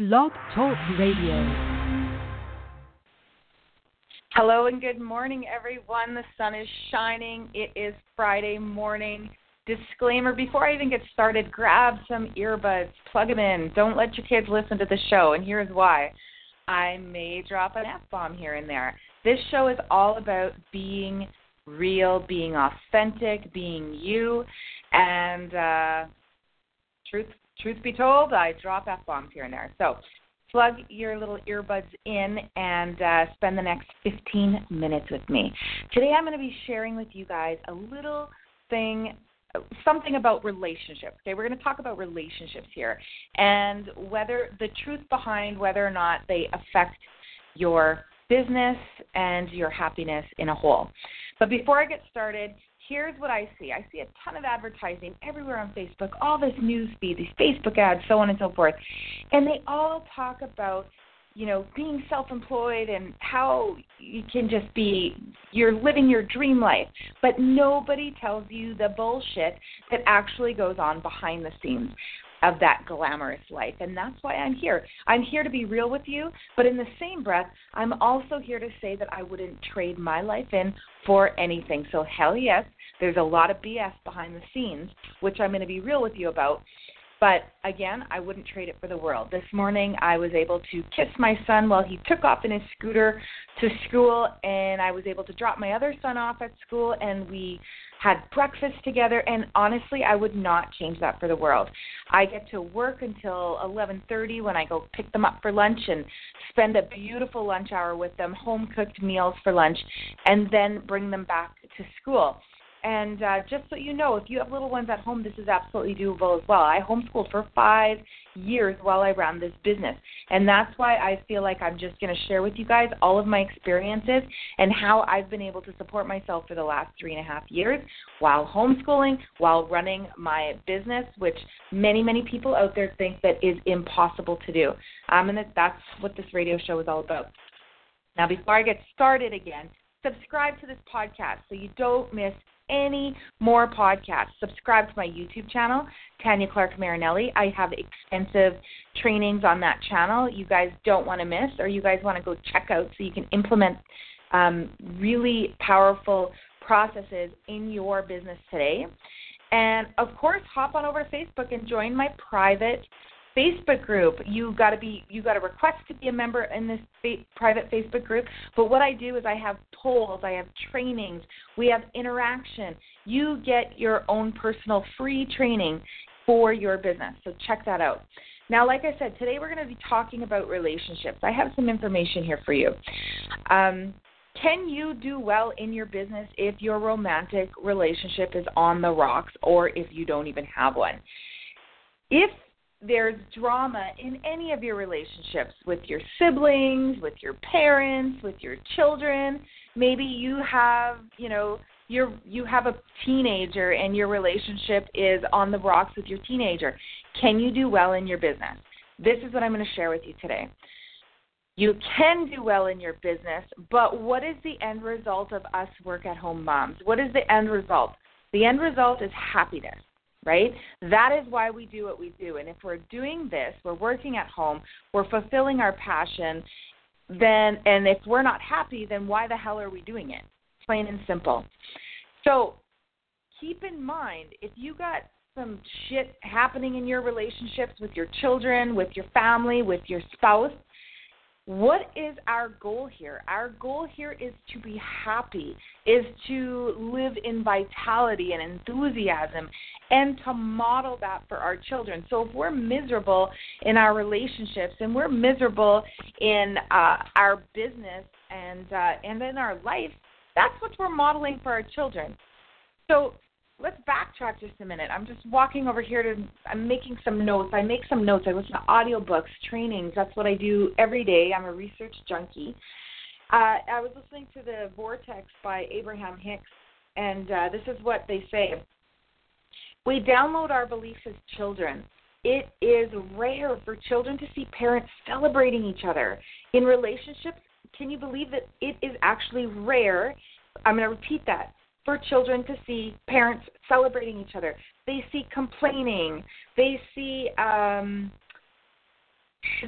Blog Talk Radio. Hello and good morning, everyone. The sun is shining. It is Friday morning. Disclaimer before I even get started, grab some earbuds, plug them in. Don't let your kids listen to the show, and here's why. I may drop an F bomb here and there. This show is all about being real, being authentic, being you, and uh, truth truth be told, I drop f bombs here and there. So plug your little earbuds in and uh, spend the next 15 minutes with me. Today, I'm going to be sharing with you guys a little thing. Something about relationships. Okay, we're going to talk about relationships here and whether the truth behind whether or not they affect your business and your happiness in a whole. But before I get started, here's what I see. I see a ton of advertising everywhere on Facebook, all this news feed, these Facebook ads, so on and so forth. And they all talk about, you know, being self-employed and how you can just be you're living your dream life. But nobody tells you the bullshit that actually goes on behind the scenes of that glamorous life. And that's why I'm here. I'm here to be real with you, but in the same breath, I'm also here to say that I wouldn't trade my life in for anything. So, hell yes, there's a lot of BS behind the scenes, which I'm going to be real with you about. But again, I wouldn't trade it for the world. This morning, I was able to kiss my son while he took off in his scooter to school, and I was able to drop my other son off at school, and we had breakfast together and honestly I would not change that for the world. I get to work until 11:30 when I go pick them up for lunch and spend a beautiful lunch hour with them, home cooked meals for lunch and then bring them back to school. And uh, just so you know, if you have little ones at home, this is absolutely doable as well. I homeschooled for five years while I ran this business. And that's why I feel like I'm just going to share with you guys all of my experiences and how I've been able to support myself for the last three and a half years while homeschooling, while running my business, which many, many people out there think that is impossible to do. Um, and that's what this radio show is all about. Now, before I get started again, subscribe to this podcast so you don't miss any more podcasts, subscribe to my YouTube channel, Tanya Clark Marinelli. I have extensive trainings on that channel you guys don't want to miss, or you guys want to go check out so you can implement um, really powerful processes in your business today. And of course, hop on over to Facebook and join my private Facebook group. You got to be you got to request to be a member in this fa- private Facebook group. But what I do is I have polls, I have trainings, we have interaction. You get your own personal free training for your business. So check that out. Now, like I said, today we're going to be talking about relationships. I have some information here for you. Um, can you do well in your business if your romantic relationship is on the rocks or if you don't even have one? If there's drama in any of your relationships with your siblings, with your parents, with your children. Maybe you have, you know, you're you have a teenager and your relationship is on the rocks with your teenager. Can you do well in your business? This is what I'm going to share with you today. You can do well in your business, but what is the end result of us work at home moms? What is the end result? The end result is happiness right? That is why we do what we do. And if we're doing this, we're working at home, we're fulfilling our passion, then and if we're not happy, then why the hell are we doing it? Plain and simple. So keep in mind if you got some shit happening in your relationships with your children, with your family, with your spouse, what is our goal here? Our goal here is to be happy, is to live in vitality and enthusiasm, and to model that for our children. So if we're miserable in our relationships and we're miserable in uh, our business and uh, and in our life, that's what we're modeling for our children. So let's backtrack just a minute. I'm just walking over here to I'm making some notes. I make some notes. I listen to audiobooks, trainings. That's what I do every day. I'm a research junkie. Uh, I was listening to the Vortex by Abraham Hicks, and uh, this is what they say. We download our beliefs as children. It is rare for children to see parents celebrating each other. In relationships, can you believe that it is actually rare? I'm going to repeat that for children to see parents celebrating each other. They see complaining. They see um,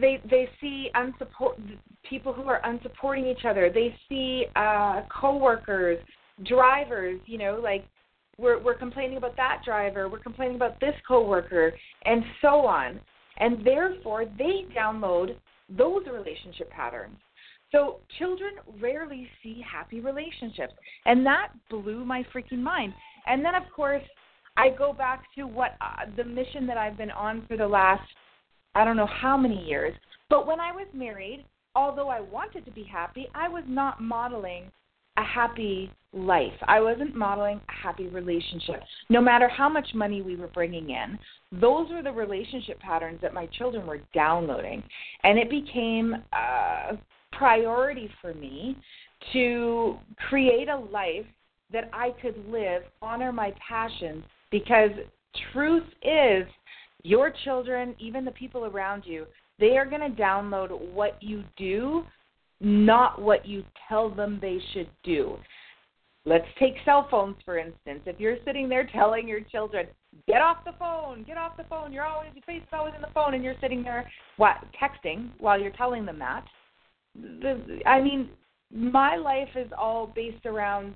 they they see unsupport people who are unsupporting each other. They see uh coworkers, drivers, you know, like we're we're complaining about that driver, we're complaining about this coworker, and so on. And therefore, they download those relationship patterns. So children rarely see happy relationships, and that blew my freaking mind. And then, of course, I go back to what uh, the mission that I've been on for the last I don't know how many years. But when I was married, although I wanted to be happy, I was not modeling a happy life. I wasn't modeling a happy relationship. No matter how much money we were bringing in, those were the relationship patterns that my children were downloading. And it became a priority for me to create a life that I could live, honor my passions, because truth is your children, even the people around you, they are going to download what you do, not what you tell them they should do. Let's take cell phones for instance. If you're sitting there telling your children, "Get off the phone, get off the phone," you're always your face is always in the phone, and you're sitting there what texting while you're telling them that. The, I mean, my life is all based around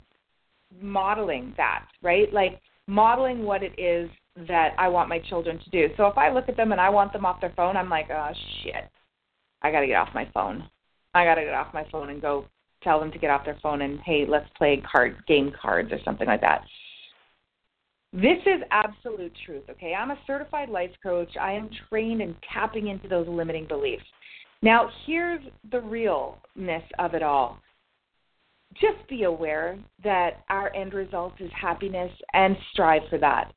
modeling that, right? Like modeling what it is that I want my children to do. So if I look at them and I want them off their phone, I'm like, oh shit, I got to get off my phone. I got to get off my phone and go tell them to get off their phone and hey, let's play card game cards or something like that. This is absolute truth, okay? I'm a certified life coach. I am trained in tapping into those limiting beliefs. Now, here's the realness of it all. Just be aware that our end result is happiness and strive for that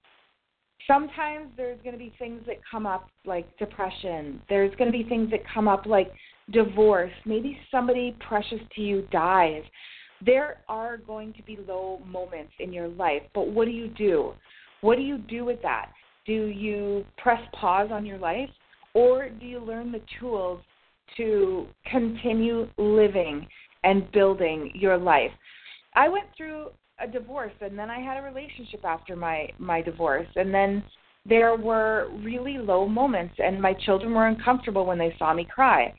sometimes there's going to be things that come up like depression. There's going to be things that come up like divorce. Maybe somebody precious to you dies. There are going to be low moments in your life, but what do you do? What do you do with that? Do you press pause on your life or do you learn the tools to continue living and building your life? I went through a divorce and then I had a relationship after my my divorce and then there were really low moments and my children were uncomfortable when they saw me cry.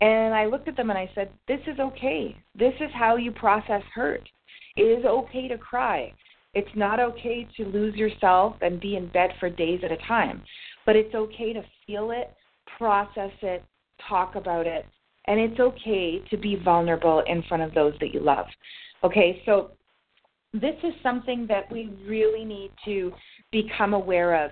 And I looked at them and I said, "This is okay. This is how you process hurt. It is okay to cry. It's not okay to lose yourself and be in bed for days at a time, but it's okay to feel it, process it, talk about it, and it's okay to be vulnerable in front of those that you love." Okay? So this is something that we really need to become aware of.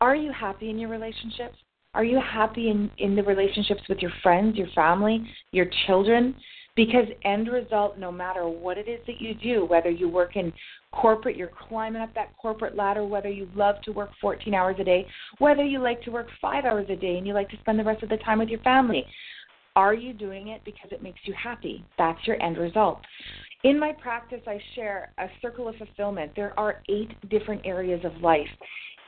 Are you happy in your relationships? Are you happy in, in the relationships with your friends, your family, your children? Because end result, no matter what it is that you do, whether you work in corporate, you're climbing up that corporate ladder, whether you love to work 14 hours a day, whether you like to work five hours a day and you like to spend the rest of the time with your family, are you doing it because it makes you happy? That's your end result. In my practice, I share a circle of fulfillment. There are eight different areas of life.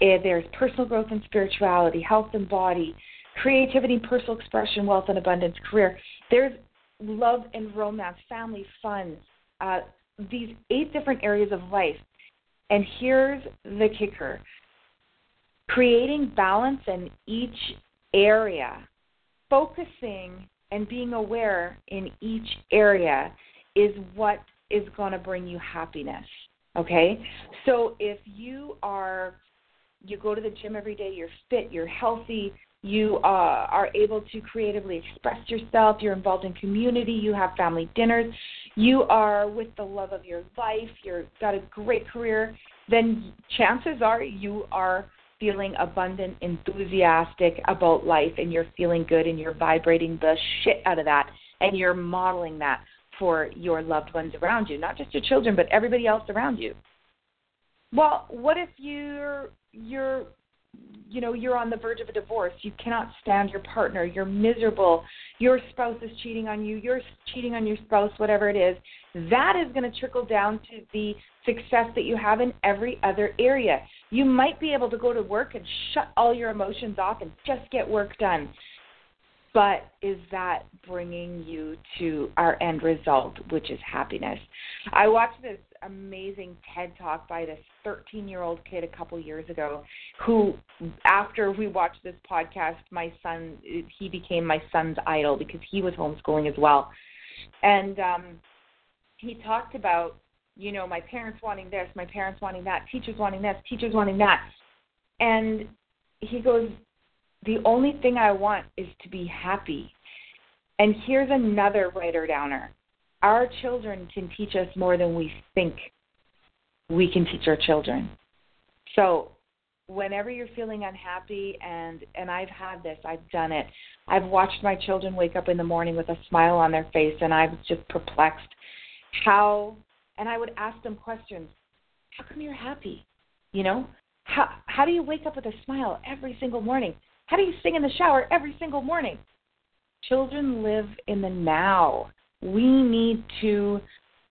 Eh, there's personal growth and spirituality, health and body, creativity, personal expression, wealth and abundance, career. There's love and romance, family, fun. Uh, these eight different areas of life. And here's the kicker creating balance in each area, focusing and being aware in each area is what is going to bring you happiness. Okay? So if you are you go to the gym every day, you're fit, you're healthy, you uh, are able to creatively express yourself, you're involved in community, you have family dinners, you are with the love of your life, you've got a great career, then chances are you are feeling abundant, enthusiastic about life, and you're feeling good and you're vibrating the shit out of that, and you're modeling that for your loved ones around you, not just your children, but everybody else around you. Well, what if you're you're you know you're on the verge of a divorce. You cannot stand your partner. You're miserable. Your spouse is cheating on you. You're cheating on your spouse whatever it is. That is going to trickle down to the success that you have in every other area. You might be able to go to work and shut all your emotions off and just get work done. But is that bringing you to our end result, which is happiness? I watched this amazing TED talk by this 13 year old kid a couple years ago who, after we watched this podcast, my son, he became my son's idol because he was homeschooling as well. And um, he talked about, you know, my parents wanting this, my parents wanting that, teachers wanting this, teachers wanting that. And he goes, the only thing I want is to be happy. And here's another writer downer. Our children can teach us more than we think we can teach our children. So, whenever you're feeling unhappy and and I've had this, I've done it. I've watched my children wake up in the morning with a smile on their face and I was just perplexed how and I would ask them questions. How come you're happy? You know? How how do you wake up with a smile every single morning? How do you sing in the shower every single morning? Children live in the now. We need to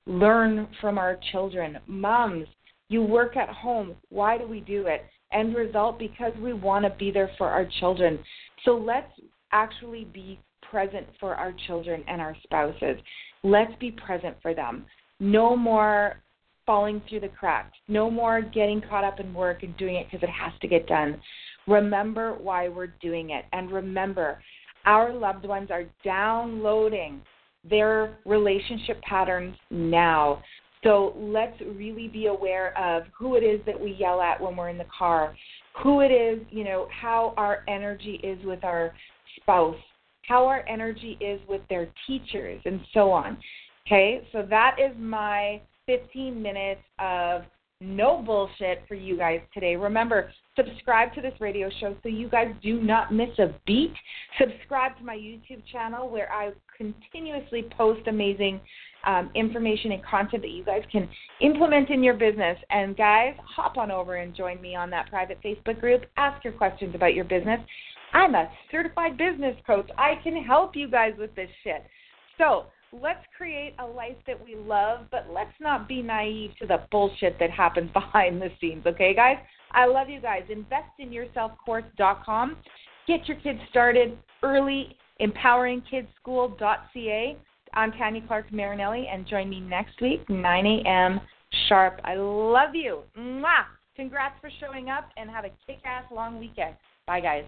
learn from our children. Moms, you work at home. Why do we do it? End result because we want to be there for our children. So let's actually be present for our children and our spouses. Let's be present for them. No more falling through the cracks. No more getting caught up in work and doing it because it has to get done. Remember why we're doing it. And remember, our loved ones are downloading their relationship patterns now. So let's really be aware of who it is that we yell at when we're in the car, who it is, you know, how our energy is with our spouse, how our energy is with their teachers, and so on. Okay, so that is my 15 minutes of no bullshit for you guys today. Remember, subscribe to this radio show so you guys do not miss a beat. Subscribe to my YouTube channel where I continuously post amazing um, information and content that you guys can implement in your business. And guys, hop on over and join me on that private Facebook group. Ask your questions about your business. I'm a certified business coach. I can help you guys with this shit. So, let's create a life that we love, but let's not be naive to the bullshit that happens behind the scenes, okay, guys? I love you guys. Investinyourselfcourse.com. Get your kids started early, empoweringkidsschool.ca. I'm Tanya Clark Marinelli, and join me next week, 9 a.m. sharp. I love you. Mwah! Congrats for showing up, and have a kick ass long weekend. Bye, guys.